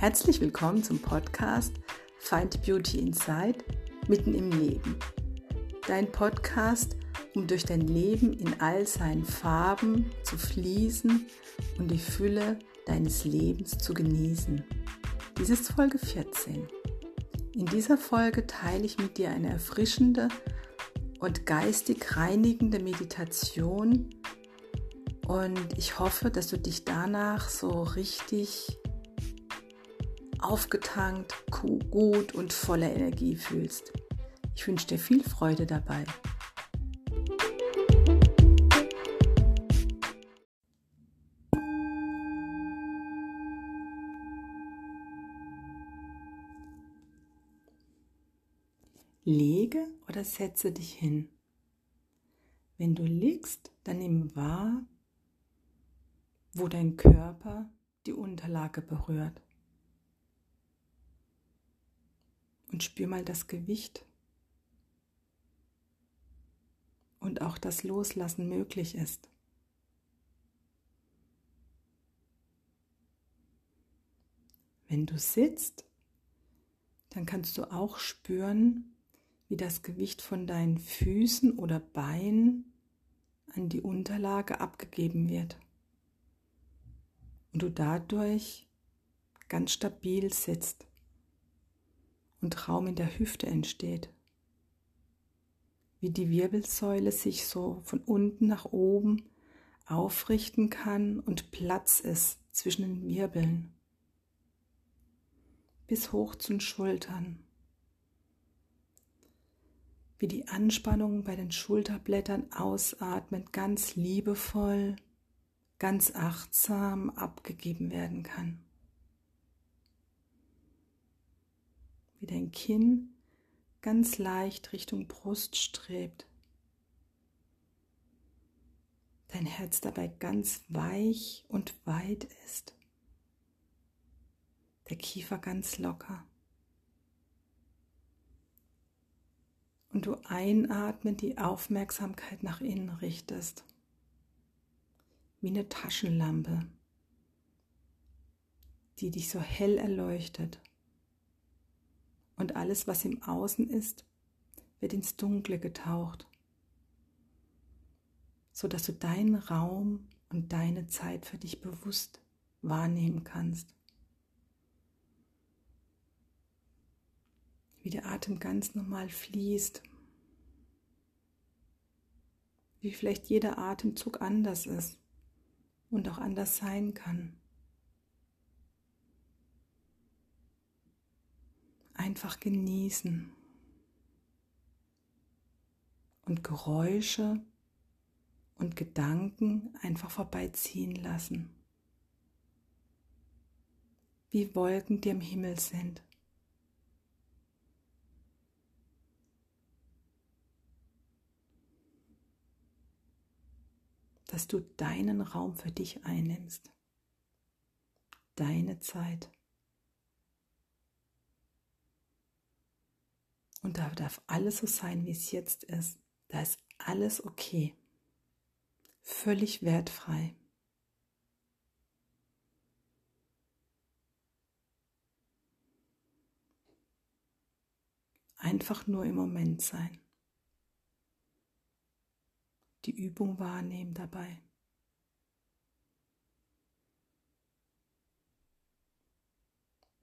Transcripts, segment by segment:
Herzlich willkommen zum Podcast Find Beauty Inside mitten im Leben. Dein Podcast, um durch dein Leben in all seinen Farben zu fließen und die Fülle deines Lebens zu genießen. Dies ist Folge 14. In dieser Folge teile ich mit dir eine erfrischende und geistig reinigende Meditation und ich hoffe, dass du dich danach so richtig aufgetankt, gut und voller Energie fühlst. Ich wünsche dir viel Freude dabei. Lege oder setze dich hin. Wenn du liegst, dann nimm wahr, wo dein Körper die Unterlage berührt. Und spür mal das Gewicht und auch das Loslassen möglich ist. Wenn du sitzt, dann kannst du auch spüren, wie das Gewicht von deinen Füßen oder Beinen an die Unterlage abgegeben wird. Und du dadurch ganz stabil sitzt und Raum in der Hüfte entsteht. Wie die Wirbelsäule sich so von unten nach oben aufrichten kann und Platz ist zwischen den Wirbeln. Bis hoch zu den Schultern. Wie die Anspannung bei den Schulterblättern ausatmend ganz liebevoll, ganz achtsam abgegeben werden kann. Dein Kinn ganz leicht Richtung Brust strebt. Dein Herz dabei ganz weich und weit ist. Der Kiefer ganz locker. Und du einatmend die Aufmerksamkeit nach innen richtest. Wie eine Taschenlampe, die dich so hell erleuchtet und alles, was im Außen ist, wird ins Dunkle getaucht, sodass du deinen Raum und deine Zeit für dich bewusst wahrnehmen kannst. Wie der Atem ganz normal fließt, wie vielleicht jeder Atemzug anders ist und auch anders sein kann. Einfach genießen und Geräusche und Gedanken einfach vorbeiziehen lassen, wie Wolken, die im Himmel sind. dass du deinen Raum für dich einnimmst, deine Zeit. Und da darf alles so sein, wie es jetzt ist. Da ist alles okay. Völlig wertfrei. Einfach nur im Moment sein. Die Übung wahrnehmen dabei.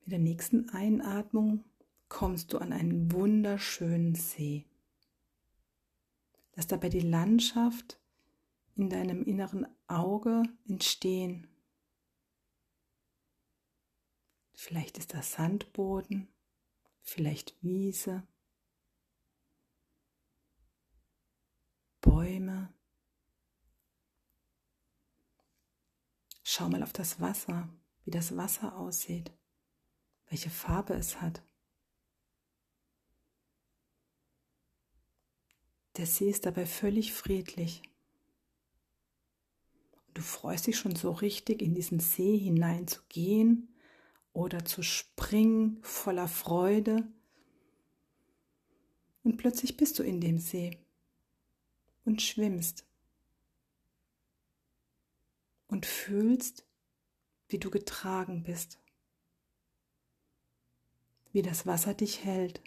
Mit der nächsten Einatmung kommst du an einen wunderschönen See. Lass dabei die Landschaft in deinem inneren Auge entstehen. Vielleicht ist das Sandboden, vielleicht Wiese, Bäume. Schau mal auf das Wasser, wie das Wasser aussieht, welche Farbe es hat. Der See ist dabei völlig friedlich. Du freust dich schon so richtig, in diesen See hineinzugehen oder zu springen voller Freude. Und plötzlich bist du in dem See und schwimmst und fühlst, wie du getragen bist wie das Wasser dich hält.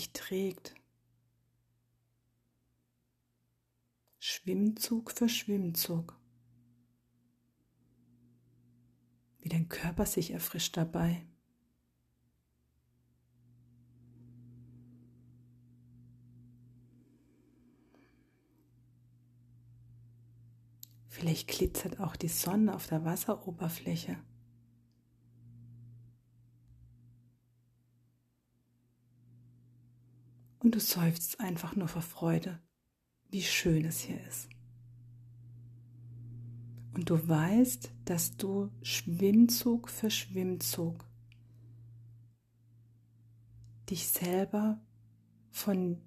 Dich trägt. Schwimmzug für Schwimmzug. Wie dein Körper sich erfrischt dabei. Vielleicht glitzert auch die Sonne auf der Wasseroberfläche. Und du seufzt einfach nur vor Freude, wie schön es hier ist. Und du weißt, dass du Schwimmzug für Schwimmzug dich selber von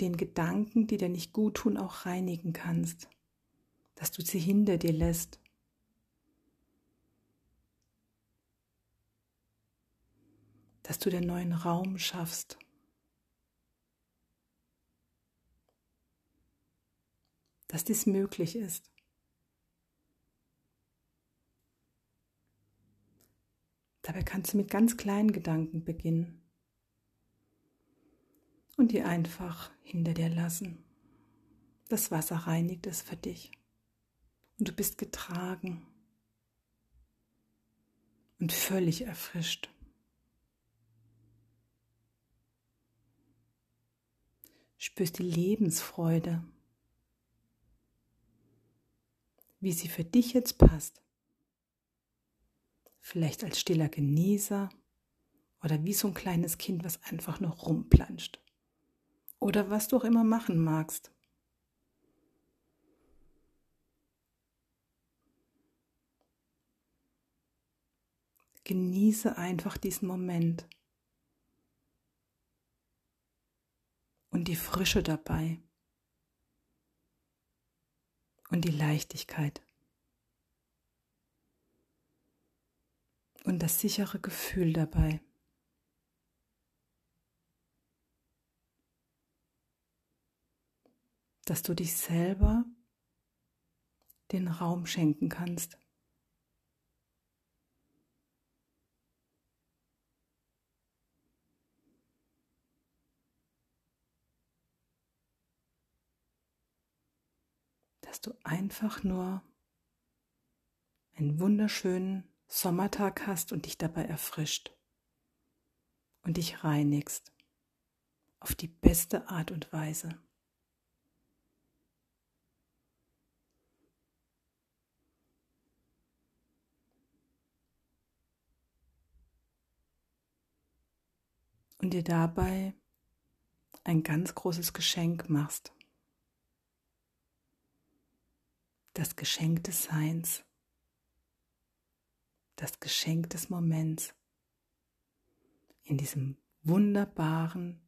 den Gedanken, die dir nicht gut tun, auch reinigen kannst dass du sie hinter dir lässt. Dass du den neuen Raum schaffst. Dass dies möglich ist. Dabei kannst du mit ganz kleinen Gedanken beginnen und die einfach hinter dir lassen. Das Wasser reinigt es für dich und du bist getragen und völlig erfrischt. Spürst die Lebensfreude, wie sie für dich jetzt passt. Vielleicht als stiller Genießer oder wie so ein kleines Kind, was einfach nur rumplanscht. Oder was du auch immer machen magst. Genieße einfach diesen Moment und die Frische dabei und die Leichtigkeit und das sichere Gefühl dabei. dass du dich selber den Raum schenken kannst. Dass du einfach nur einen wunderschönen Sommertag hast und dich dabei erfrischt und dich reinigst auf die beste Art und Weise. Und dir dabei ein ganz großes Geschenk machst. Das Geschenk des Seins, das Geschenk des Moments in diesem wunderbaren,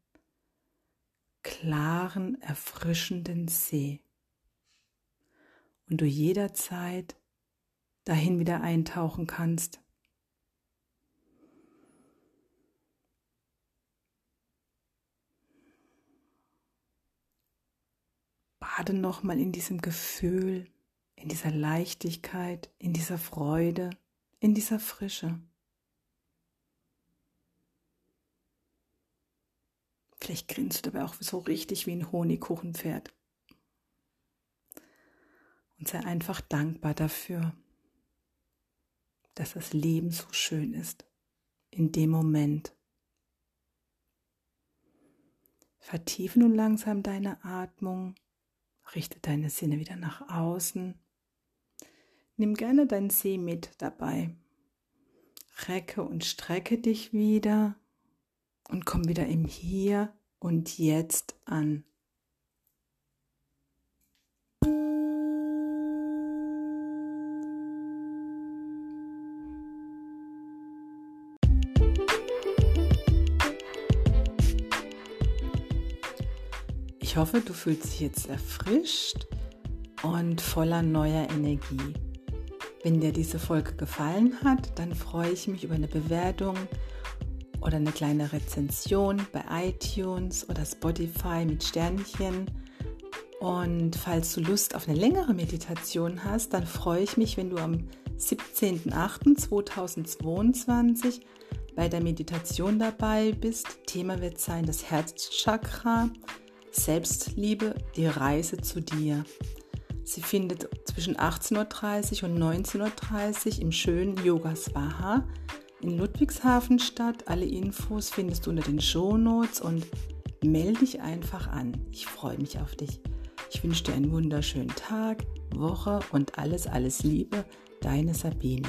klaren, erfrischenden See. Und du jederzeit dahin wieder eintauchen kannst. Bade nochmal in diesem Gefühl in dieser Leichtigkeit, in dieser Freude, in dieser Frische. Vielleicht grinst du dabei auch so richtig wie ein Honigkuchenpferd. Und sei einfach dankbar dafür, dass das Leben so schön ist in dem Moment. Vertiefe nun langsam deine Atmung, richte deine Sinne wieder nach außen Nimm gerne dein See mit dabei. Recke und strecke dich wieder und komm wieder im Hier und Jetzt an. Ich hoffe, du fühlst dich jetzt erfrischt und voller neuer Energie. Wenn dir diese Folge gefallen hat, dann freue ich mich über eine Bewertung oder eine kleine Rezension bei iTunes oder Spotify mit Sternchen. Und falls du Lust auf eine längere Meditation hast, dann freue ich mich, wenn du am 17.08.2022 bei der Meditation dabei bist. Thema wird sein das Herzchakra, Selbstliebe, die Reise zu dir. Sie findet zwischen 18.30 Uhr und 19.30 Uhr im schönen Yoga Swaha in Ludwigshafen statt. Alle Infos findest du unter den Shownotes und melde dich einfach an. Ich freue mich auf dich. Ich wünsche dir einen wunderschönen Tag, Woche und alles, alles Liebe. Deine Sabine.